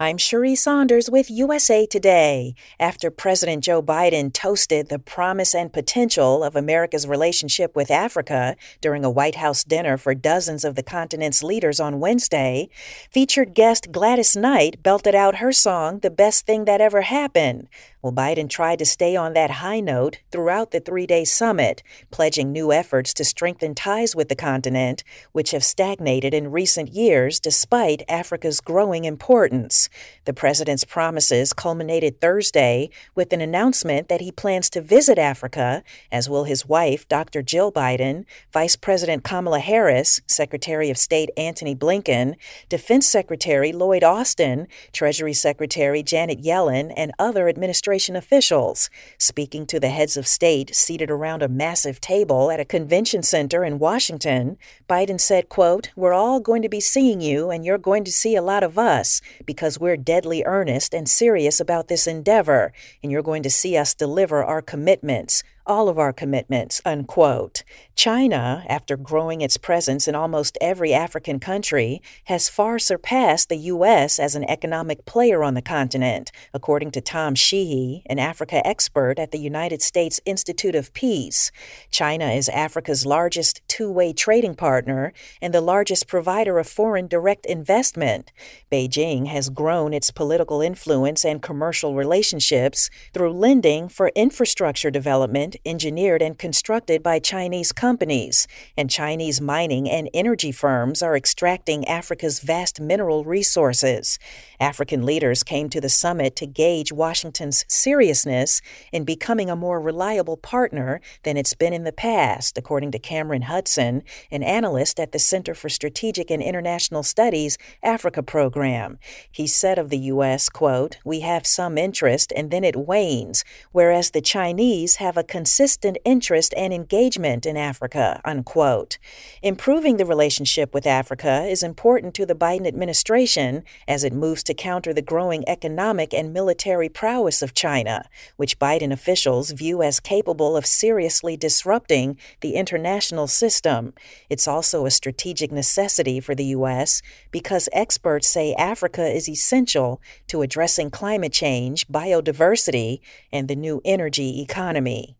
I'm Cherie Saunders with USA Today. After President Joe Biden toasted the promise and potential of America's relationship with Africa during a White House dinner for dozens of the continent's leaders on Wednesday, featured guest Gladys Knight belted out her song, The Best Thing That Ever Happened. Well, Biden tried to stay on that high note throughout the three day summit, pledging new efforts to strengthen ties with the continent, which have stagnated in recent years despite Africa's growing importance. The president's promises culminated Thursday with an announcement that he plans to visit Africa, as will his wife, Dr. Jill Biden, Vice President Kamala Harris, Secretary of State Antony Blinken, Defense Secretary Lloyd Austin, Treasury Secretary Janet Yellen, and other administration officials. Speaking to the heads of state seated around a massive table at a convention center in Washington, Biden said, quote, "We're all going to be seeing you and you're going to see a lot of us because we're deadly earnest and serious about this endeavor, and you're going to see us deliver our commitments all of our commitments, unquote. China, after growing its presence in almost every African country, has far surpassed the U.S. as an economic player on the continent, according to Tom Sheehy, an Africa expert at the United States Institute of Peace. China is Africa's largest two way trading partner and the largest provider of foreign direct investment. Beijing has grown its political influence and commercial relationships through lending for infrastructure development engineered and constructed by Chinese companies, and Chinese mining and energy firms are extracting Africa's vast mineral resources. African leaders came to the summit to gauge Washington's seriousness in becoming a more reliable partner than it's been in the past, according to Cameron Hudson, an analyst at the Center for Strategic and International Studies Africa program. He said of the U.S., quote, We have some interest and then it wanes, whereas the Chinese have a consistent interest and engagement in Africa, unquote. Improving the relationship with Africa is important to the Biden administration as it moves to counter the growing economic and military prowess of China, which Biden officials view as capable of seriously disrupting the international system. It's also a strategic necessity for the U.S. because experts say Africa is essential to addressing climate change, biodiversity, and the new energy economy.